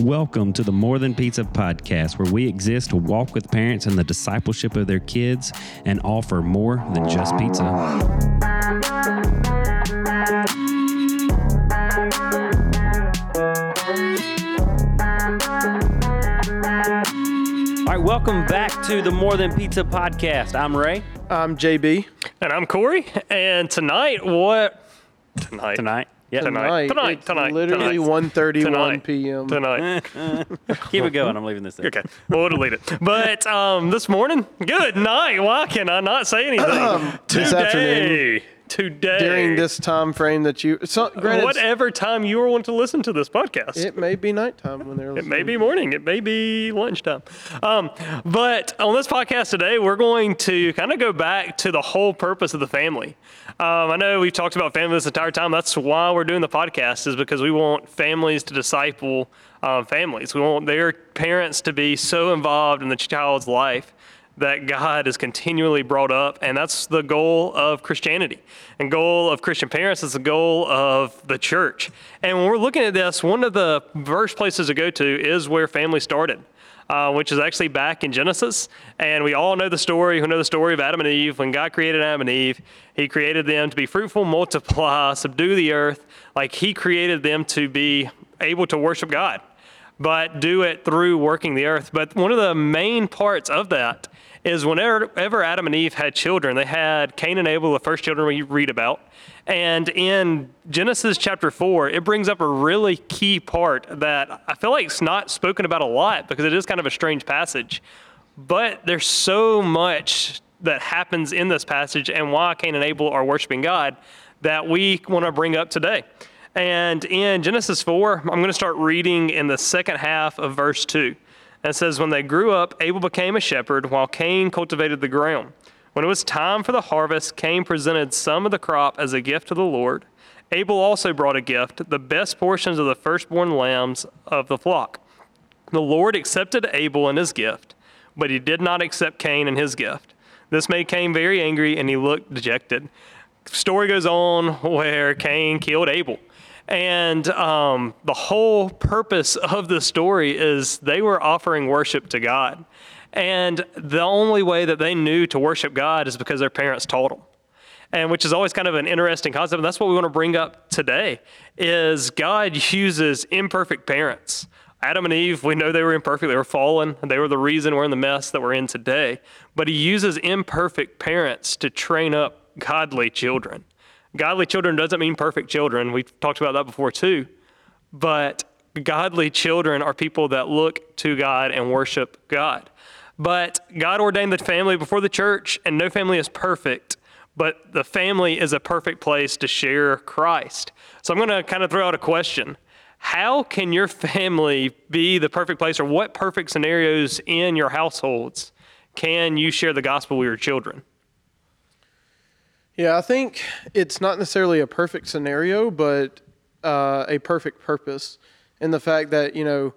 Welcome to the More Than Pizza podcast, where we exist to walk with parents in the discipleship of their kids and offer more than just pizza. All right, welcome back to the More Than Pizza podcast. I'm Ray. I'm JB. And I'm Corey. And tonight, what? Tonight. Tonight, yeah, Tonight. Tonight. It's Tonight. Literally Tonight. 1.31 p.m. Tonight. keep it going. I'm leaving this. There. Okay, we'll delete it. But um, this morning, good night. Why can I not say anything? This afternoon. Today. During this time frame that you, so, granted, Whatever time you are wanting to listen to this podcast. it may be nighttime when they're It listening. may be morning. It may be lunchtime. Um, but on this podcast today, we're going to kind of go back to the whole purpose of the family. Um, I know we've talked about family this entire time. That's why we're doing the podcast, is because we want families to disciple um, families. We want their parents to be so involved in the child's life that God is continually brought up, and that's the goal of Christianity. And goal of Christian parents is the goal of the church. And when we're looking at this, one of the first places to go to is where family started. Uh, which is actually back in Genesis. And we all know the story. We know the story of Adam and Eve. When God created Adam and Eve, He created them to be fruitful, multiply, subdue the earth. Like He created them to be able to worship God but do it through working the earth. But one of the main parts of that is whenever ever Adam and Eve had children, they had Cain and Abel, the first children we read about. And in Genesis chapter 4, it brings up a really key part that I feel like it's not spoken about a lot because it is kind of a strange passage. But there's so much that happens in this passage and why Cain and Abel are worshiping God that we want to bring up today. And in Genesis 4, I'm going to start reading in the second half of verse 2. And says, When they grew up, Abel became a shepherd, while Cain cultivated the ground. When it was time for the harvest, Cain presented some of the crop as a gift to the Lord. Abel also brought a gift, the best portions of the firstborn lambs of the flock. The Lord accepted Abel and his gift, but he did not accept Cain and his gift. This made Cain very angry, and he looked dejected. Story goes on where Cain killed Abel. And um, the whole purpose of the story is they were offering worship to God. And the only way that they knew to worship God is because their parents taught them. And which is always kind of an interesting concept. And that's what we want to bring up today is God uses imperfect parents. Adam and Eve, we know they were imperfect. They were fallen. And they were the reason we're in the mess that we're in today. But he uses imperfect parents to train up godly children. Godly children doesn't mean perfect children. We've talked about that before too. But godly children are people that look to God and worship God. But God ordained the family before the church, and no family is perfect, but the family is a perfect place to share Christ. So I'm going to kind of throw out a question. How can your family be the perfect place, or what perfect scenarios in your households can you share the gospel with your children? Yeah, I think it's not necessarily a perfect scenario, but uh, a perfect purpose. In the fact that you know,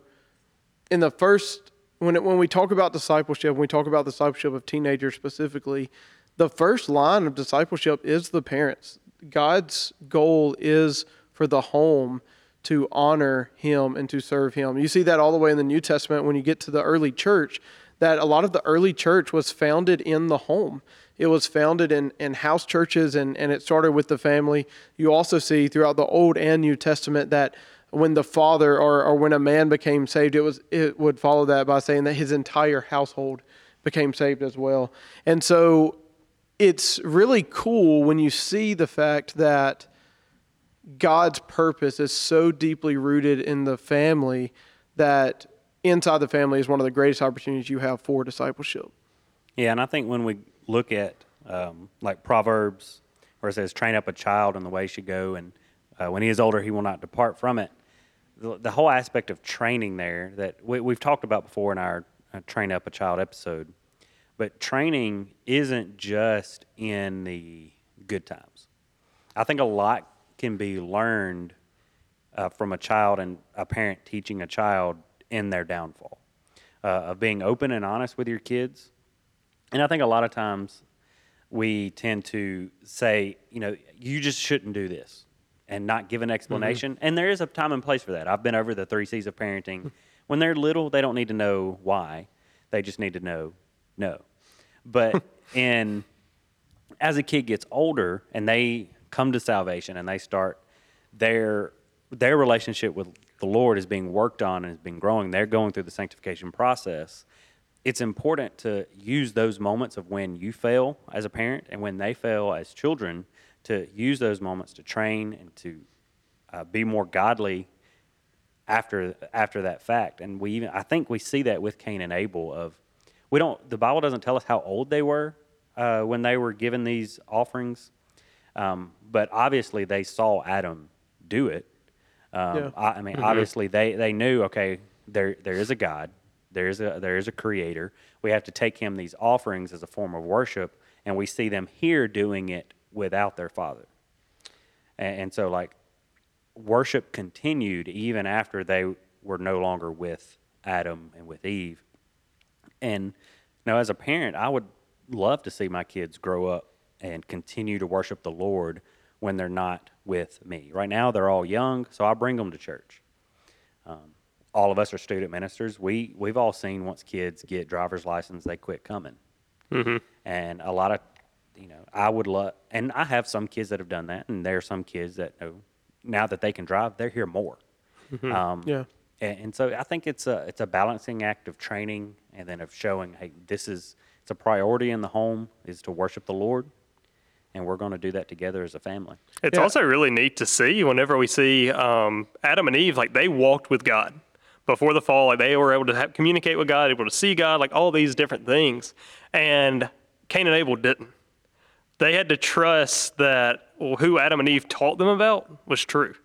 in the first when it, when we talk about discipleship, when we talk about discipleship of teenagers specifically, the first line of discipleship is the parents. God's goal is for the home to honor Him and to serve Him. You see that all the way in the New Testament when you get to the early church. That a lot of the early church was founded in the home it was founded in, in house churches and, and it started with the family. You also see throughout the Old and New Testament that when the father or, or when a man became saved, it was it would follow that by saying that his entire household became saved as well. And so it's really cool when you see the fact that God's purpose is so deeply rooted in the family that inside the family is one of the greatest opportunities you have for discipleship. Yeah, and I think when we look at um, like Proverbs, where it says, "Train up a child in the way should go, and uh, when he is older, he will not depart from it." The, the whole aspect of training there that we, we've talked about before in our uh, "Train Up a Child" episode, but training isn't just in the good times. I think a lot can be learned uh, from a child and a parent teaching a child in their downfall, uh, of being open and honest with your kids and I think a lot of times we tend to say, you know, you just shouldn't do this. and not give an mm-hmm. explanation. And there is a time and place for that. I've been over the three C's of parenting. When they're little, they don't need to know why. They just need to know no. But in as a kid gets older and they come to salvation and they start their their relationship with the Lord is being worked on and is being growing. They're going through the sanctification process. It's important to use those moments of when you fail as a parent and when they fail as children to use those moments to train and to uh, be more godly after after that fact. And we even I think we see that with Cain and Abel. Of we don't the Bible doesn't tell us how old they were uh, when they were given these offerings, um, but obviously they saw Adam do it. Um, Yeah. I, I mean, obviously they they knew okay there there is a God, there is a there is a Creator. We have to take him these offerings as a form of worship, and we see them here doing it without their father. And, and so like worship continued even after they were no longer with Adam and with Eve. And now, as a parent, I would love to see my kids grow up and continue to worship the Lord when they're not with me. Right now, they're all young, so I bring them to church. Um, all of us are student ministers. We we've all seen once kids get driver's license, they quit coming. And a lot of, you know, I would love, and I have some kids that have done that, and there are some kids that know now that they can drive, they're here more. Um, Yeah. and, and so I think it's a it's a balancing act of training and then of showing, hey, this is it's a priority in the home is to worship the Lord, and we're going to do that together as a family. It's Yeah. also really neat to see whenever we see um, Adam and Eve, like they walked with God before the fall. Like they were able to have, communicate with God, able to see God, like all these different things. And Cain and Abel didn't. They had to trust that well, who Adam and Eve taught them about was true.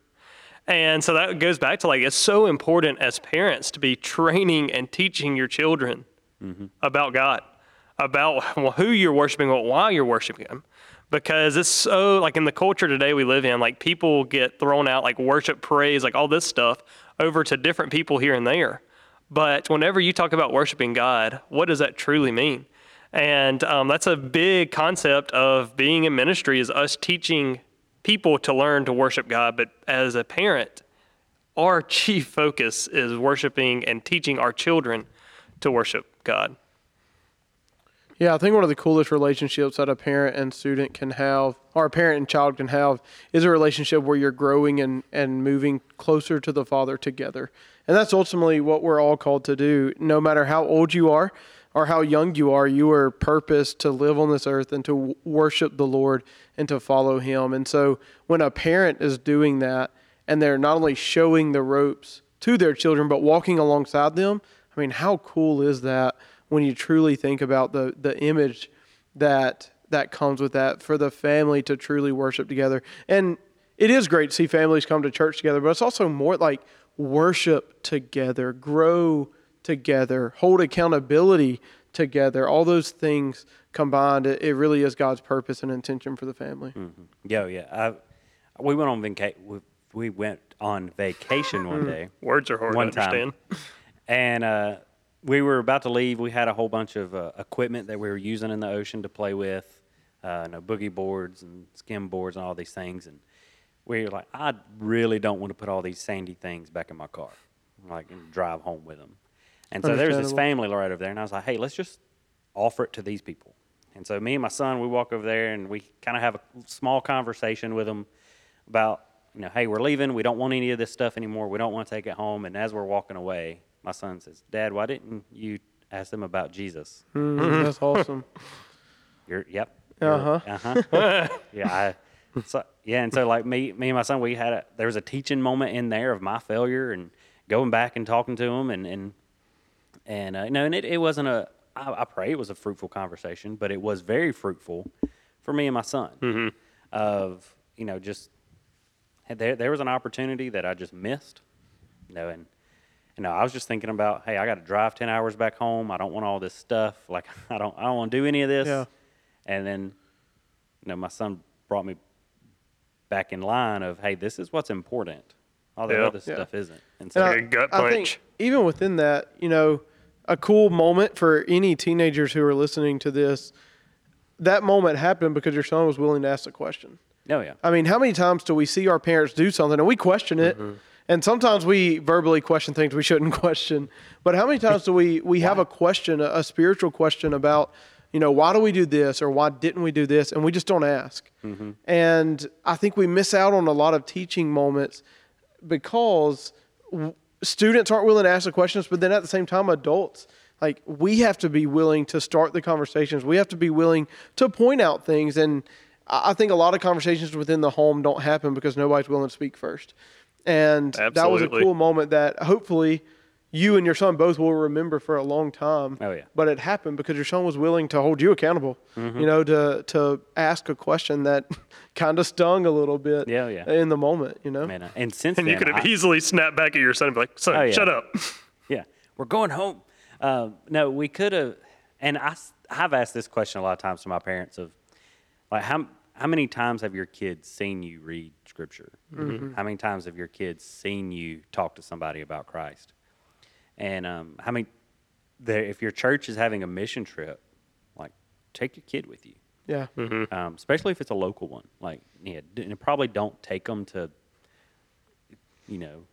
And so that goes back to like it's so important as parents to be training and teaching your children mm-hmm. about God, about who you're worshiping, what why you're worshiping Him. Because it's so like in the culture today we live in, like people get thrown out like worship, praise, like all this stuff over to different people here and there. But whenever you talk about worshiping God, what does that truly mean? And um, that's a big concept of being in ministry is us teaching people to learn to worship God. But as a parent, our chief focus is worshiping and teaching our children to worship God. Yeah, I think one of the coolest relationships that a parent and student can have, or a parent and child can have, is a relationship where you're growing and, and moving closer to the Father together. And that's ultimately what we're all called to do. No matter how old you are or how young you are, you are purposed to live on this earth and to worship the Lord and to follow Him. And so when a parent is doing that and they're not only showing the ropes to their children, but walking alongside them, I mean, how cool is that when you truly think about the the image that that comes with that for the family to truly worship together. And it is great to see families come to church together, but it's also more like worship together, grow together, hold accountability together. All those things combined, it, it really is God's purpose and intention for the family. Yeah, yeah. I, we went on vacation. We, we went on vacation one day. Words are hard One to understand. time. and uh, we were about to leave. We had a whole bunch of uh, equipment that we were using in the ocean to play with, uh, you know, boogie boards and skim boards and all these things. And we were like, I really don't want to put all these sandy things back in my car, like and drive home with them. And so there was this family right over there, and I was like, hey, let's just offer it to these people. And so me and my son, we walk over there and we kind of have a small conversation with them about, you know, hey, we're leaving. We don't want any of this stuff anymore. We don't want to take it home. And as we're walking away, my son says, Dad, why didn't you ask them about Jesus? Mhm, That's awesome. You're, yep. Uh-huh. Uh huh. yeah. I, so, yeah. And so, like me, me and my son, we had a, there was a teaching moment in there of my failure and going back and talking to him and, and, and, uh, you know, and it, it wasn't a, I, I pray it was a fruitful conversation, but it was very fruitful for me and my son of, you know, just, there, there was an opportunity that I just missed, you know, and, you know, I was just thinking about, hey, I got to drive ten hours back home. I don't want all this stuff. Like, I don't, I don't want to do any of this. Yeah. And then, you know, my son brought me back in line of, hey, this is what's important. All the Yeah. other Yeah. stuff isn't. And And so, Like a gut I punch. think even within that, you know, a cool moment for any teenagers who are listening to this, that moment happened because your son was willing to ask the question. Oh yeah. I mean, how many times do we see our parents do something and we question it? Mm-hmm. And sometimes we verbally question things we shouldn't question. But how many times do we we have a question, a, a spiritual question about, you know, why do we do this or why didn't we do this, and we just don't ask. Mm-hmm. And I think we miss out on a lot of teaching moments because w- students aren't willing to ask the questions, but then at the same time, adults like we have to be willing to start the conversations. We have to be willing to point out things, and I think a lot of conversations within the home don't happen because nobody's willing to speak first. And that was a cool moment that hopefully you and your son both will remember for a long time. Oh, yeah. But it happened because your son was willing to hold you accountable. Mm-hmm. You know, to to ask a question that kind of stung a little bit. Yeah, yeah. In the moment, you know. Man, uh, and since And then, you could have I- easily snapped back at your son and be like, son, Oh, yeah. shut up. Yeah, we're going home. Um, no, we could have, and I have asked this question a lot of times to my parents of, like, how how many times have your kids seen you read scripture? How many times have your kids seen you talk to somebody about Christ? And um, how many, there, if your church is having a mission trip, like, take your kid with you. Yeah. um, especially if it's a local one. Like, yeah, d- and probably don't take them to, you know,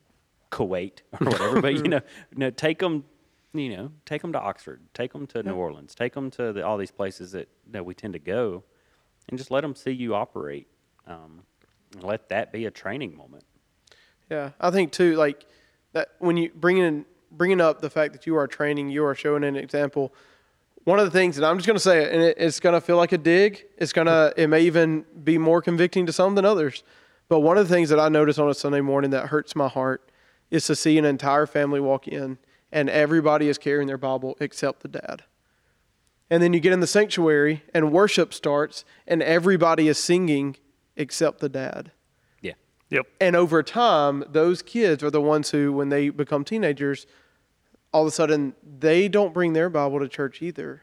Kuwait or whatever. but you know, no, take them, you know, take them to Oxford, take them to New Orleans, take them to the, all these places that that we tend to go, and just let them see you operate. Um, let that be a training moment. Yeah, I think too, like that when you bring in bringing up the fact that you are training, you are showing an example. One of the things, and I'm just going to say and it, it's going to feel like a dig. It's going to, it may even be more convicting to some than others. But one of the things that I notice on a Sunday morning that hurts my heart is to see an entire family walk in and everybody is carrying their Bible except the dad. And then you get in the sanctuary and worship starts and everybody is singing except the dad. Yeah, Yep. And over time, those kids are the ones who, when they become teenagers, all of a sudden they don't bring their Bible to church either.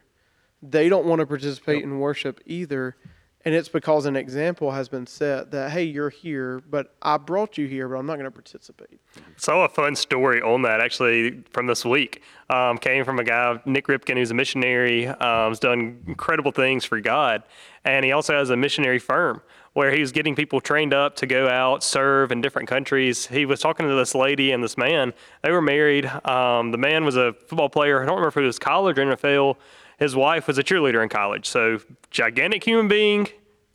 They don't want to participate in worship either. And it's because an example has been set that, hey, you're here, but I brought you here, but I'm not going to participate. Saw a fun story on that actually from this week. Um, came from a guy, Nik Ripken, who's a missionary, um, has done incredible things for God. And he also has a missionary firm where he's getting people trained up to go out, serve in different countries. He was talking to this lady and this man. They were married. Um, the man was a football player. I don't remember if it was college or NFL. His wife was a cheerleader in college. So, gigantic human being,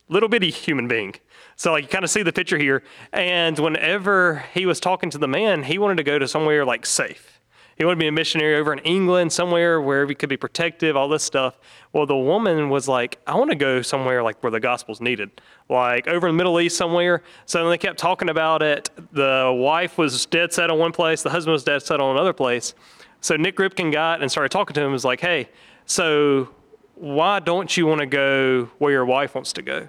little bitty human being. So like you kind of see the picture here. And whenever he was talking to the man, he wanted to go to somewhere like safe. He wanted to be a missionary over in England, somewhere where we could be protective, all this stuff. Well, the woman was like, I want to go somewhere like where the gospel's needed, like over in the Middle East somewhere. So they kept talking about it. The wife was dead set on one place, the husband was dead set on another place. So Nik Ripken got and started talking to him. Was like, hey, so why don't you want to go where your wife wants to go?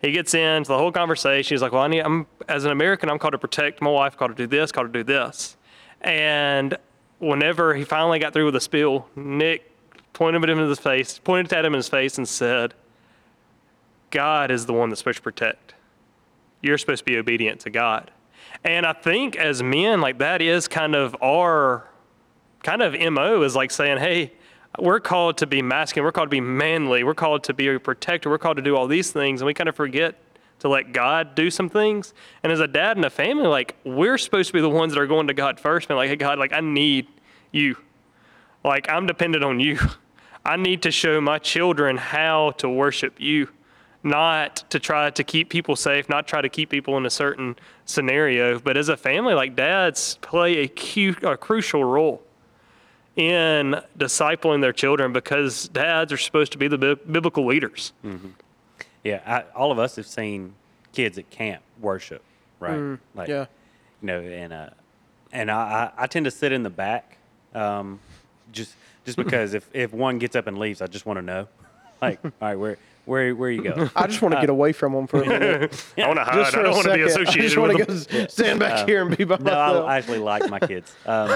He gets into the whole conversation. He's like, "Well, I need. I'm as an American, I'm called to protect my wife. Called to do this. Called to do this." And whenever he finally got through with the spiel, Nik pointed at him in his face, pointed at him in his face, and said, "God is the one that's supposed to protect. You're supposed to be obedient to God." And I think as men, like that is kind of our kind of mo is like saying, "Hey." We're called to be masculine. We're called to be manly. We're called to be a protector. We're called to do all these things, and we kind of forget to let God do some things. And as a dad and a family, like we're supposed to be the ones that are going to God first, and like, hey, God, like I need you. Like I'm dependent on you. I need to show my children how to worship you, not to try to keep people safe, not try to keep people in a certain scenario. But as a family, like dads play a, cu- a crucial role in discipling their children because dads are supposed to be the bi- biblical leaders. yeah. I, all of us have seen kids at camp worship, right? like, yeah. you know, and uh, and I, I I tend to sit in the back, um, just just because if if one gets up and leaves, I just want to know, like, all right, where where where you go? I just want to get uh, away from them for a minute. I want to hide. I for don't want to be second. I just associated want with to them. go s- stand back um, here and be by No, myself. I actually like my kids. Um,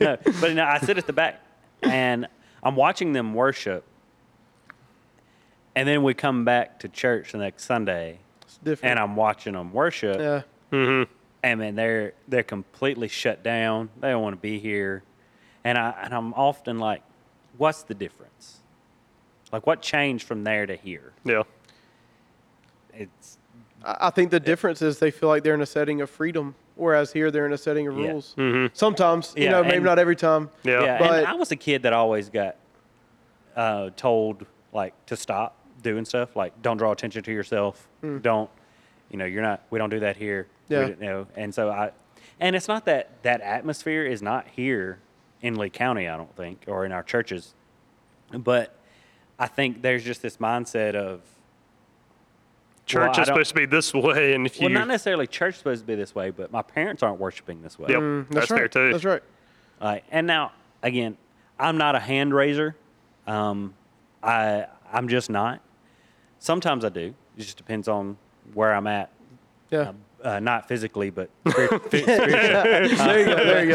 no, but no, I sit at the back and I'm watching them worship, and then we come back to church the next Sunday, it's different. and I'm watching them worship. yeah. Mm-hmm. and man, they're they're completely shut down. They don't want to be here, and I and I'm often like, what's the difference? Like, what changed from there to here? Yeah. It's I I think the difference is they feel like they're in a setting of freedom, whereas here they're in a setting of Yeah. rules. Sometimes, you Yeah, know, maybe and- not every time. Yeah. Yeah, But- and I was a kid that always got uh, told like to stop doing stuff, like don't draw attention to yourself, don't, you know, you're not. We don't do that here. Yeah. don't- you know, and so I, and it's not that that atmosphere is not here in Lee County, I don't think, or in our churches, but I think there's just this mindset of Church Well, is supposed to be this way, and if you well, not necessarily church is supposed to be this way, but my parents aren't worshiping this way. Yep. Mm, That's right. fair, too. That's right. Uh, and now, again, I'm not a hand raiser. Um, I I'm just not. Sometimes I do. It just depends on where I'm at. Yeah. Uh, not physically, but spirit, fi- spiritually. there you go. There you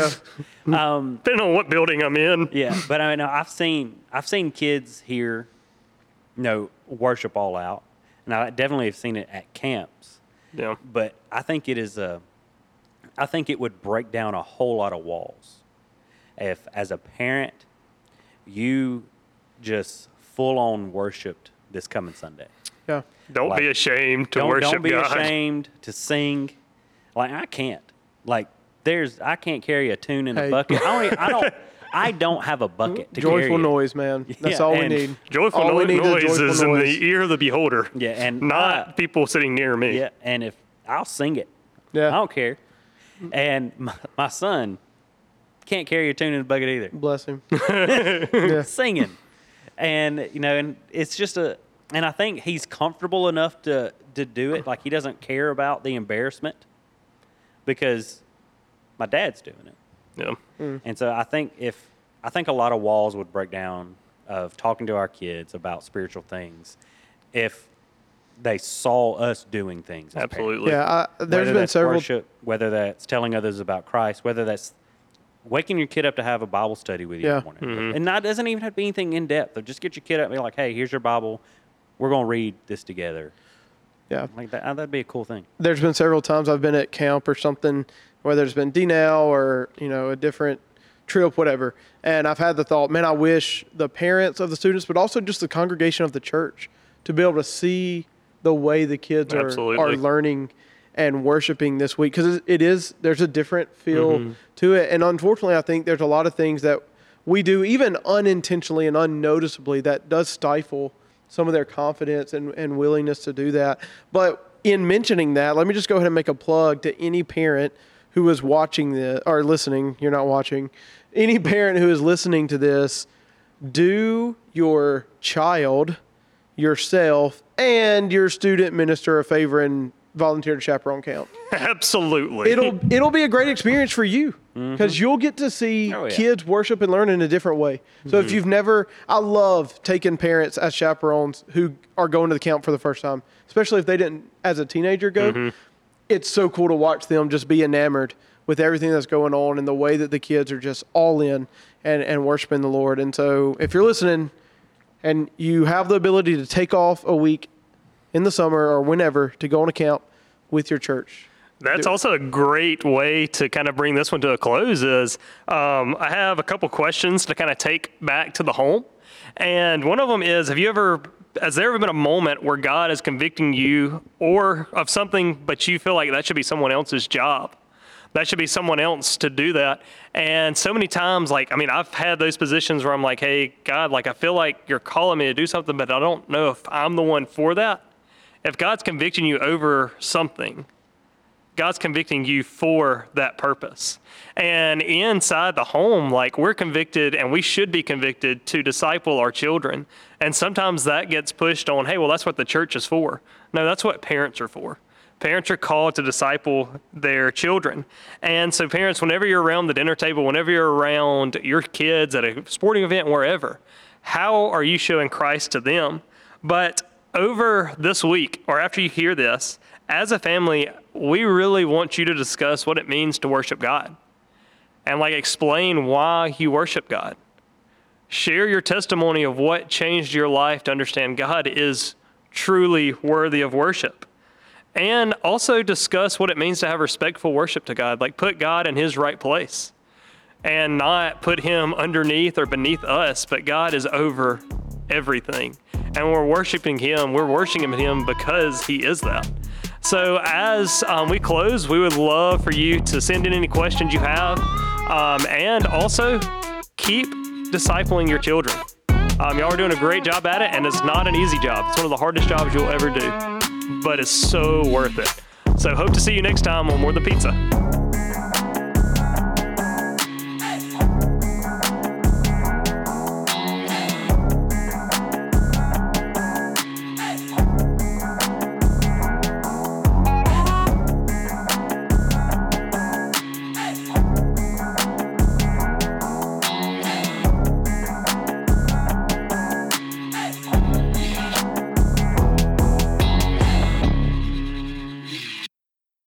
go. Um, depending on what building I'm in. yeah, but I mean, I've seen I've seen kids here, you know, worship all out, and I definitely have seen it at camps. Yeah. but I think it is a, I think it would break down a whole lot of walls if, as a parent, you just full on worshipped this coming Sunday. Yeah. Don't Like, be ashamed to don't worship don't be God. ashamed to sing. Like I can't. Like there's I can't carry a tune in Hey. a bucket. I don't. I don't. I don't have a bucket to carry Joyful noise, man. That's Yeah, all we need. Joyful all we no- need noise is, is, joyful in the ear of the beholder. Yeah, and not I- people sitting near me. Yeah, and if I'll sing it, Yeah. I don't care. And my, my son can't carry a tune in a bucket either. Bless him. yeah. singing, and you know, and it's just a, and I think he's comfortable enough to to do it. Like he doesn't care about the embarrassment because my dad's doing it, Yeah. Mm. and so I think if I think a lot of walls would break down of talking to our kids about spiritual things if they saw us doing things. Absolutely. Yeah. I, there's whether been that's several. worship, whether that's telling others about Christ, whether that's waking your kid up to have a Bible study with you Yeah. in the morning. Mm-hmm. And that doesn't even have to be anything in depth. Or just get your kid up and be like, hey, here's your Bible. We're gonna read this together. Yeah. Like that that'd be a cool thing. there's been several times I've been at camp or something, whether it's been DNOW or you know a different trip, whatever, and I've had the thought, man, I wish the parents of the students, but also just the congregation of the church, to be able to see the way the kids are Absolutely. are learning and worshiping this week because it is there's a different feel mm-hmm. to it, and unfortunately, I think there's a lot of things that we do even unintentionally and unnoticeably that does stifle some of their confidence and, and willingness to do that. But in mentioning that, let me just go ahead and make a plug to any parent who is watching this or listening. You're not watching. Any parent who is listening to this, do your child, yourself, and your student minister a favor and volunteer to chaperone camp Absolutely. it'll it'll be a great experience for you because mm-hmm. you'll get to see Oh, yeah. kids worship and learn in a different way. So if mm-hmm. you've never, I love taking parents as chaperones who are going to the camp for the first time, especially if they didn't as a teenager go. Mm-hmm. It's so cool to watch them just be enamored with everything that's going on and the way that the kids are just all in and and worshiping the Lord. And so if you're listening and you have the ability to take off a week in the summer or whenever to go on a camp with your church. That's also a great way to kind of bring this one to a close. Is um, I have a couple questions to kind of take back to the home, and one of them is: Have you ever, has there ever been a moment where God is convicting you or of something, but you feel like that should be someone else's job? That should be someone else to do that. And so many times, like, I mean, I've had those positions where I'm like, hey, God, like, I feel like you're calling me to do something, but I don't know if I'm the one for that. If God's convicting you over something, God's convicting you for that purpose. And inside the home, like we're convicted and we should be convicted to disciple our children. And sometimes that gets pushed on, hey, well, that's what the church is for. No, that's what parents are for. Parents are called to disciple their children. And so, parents, whenever you're around the dinner table, whenever you're around your kids at a sporting event, wherever, how are you showing Christ to them? But over this week, or after you hear this, as a family, we really want you to discuss what it means to worship God and like explain why you worship God. Share your testimony of what changed your life to understand God is truly worthy of worship. And also discuss what it means to have respectful worship to God, like put God in his right place and not put him underneath or beneath us, but God is over everything. And we're worshiping him, we're worshiping him because he is that. So as um, we close, we would love for you to send in any questions you have, um, and also keep discipling your children. Um, y'all are doing a great job at it, and it's not an easy job. It's one of the hardest jobs you'll ever do, but it's so worth it. So hope to see you next time on More Than Pizza.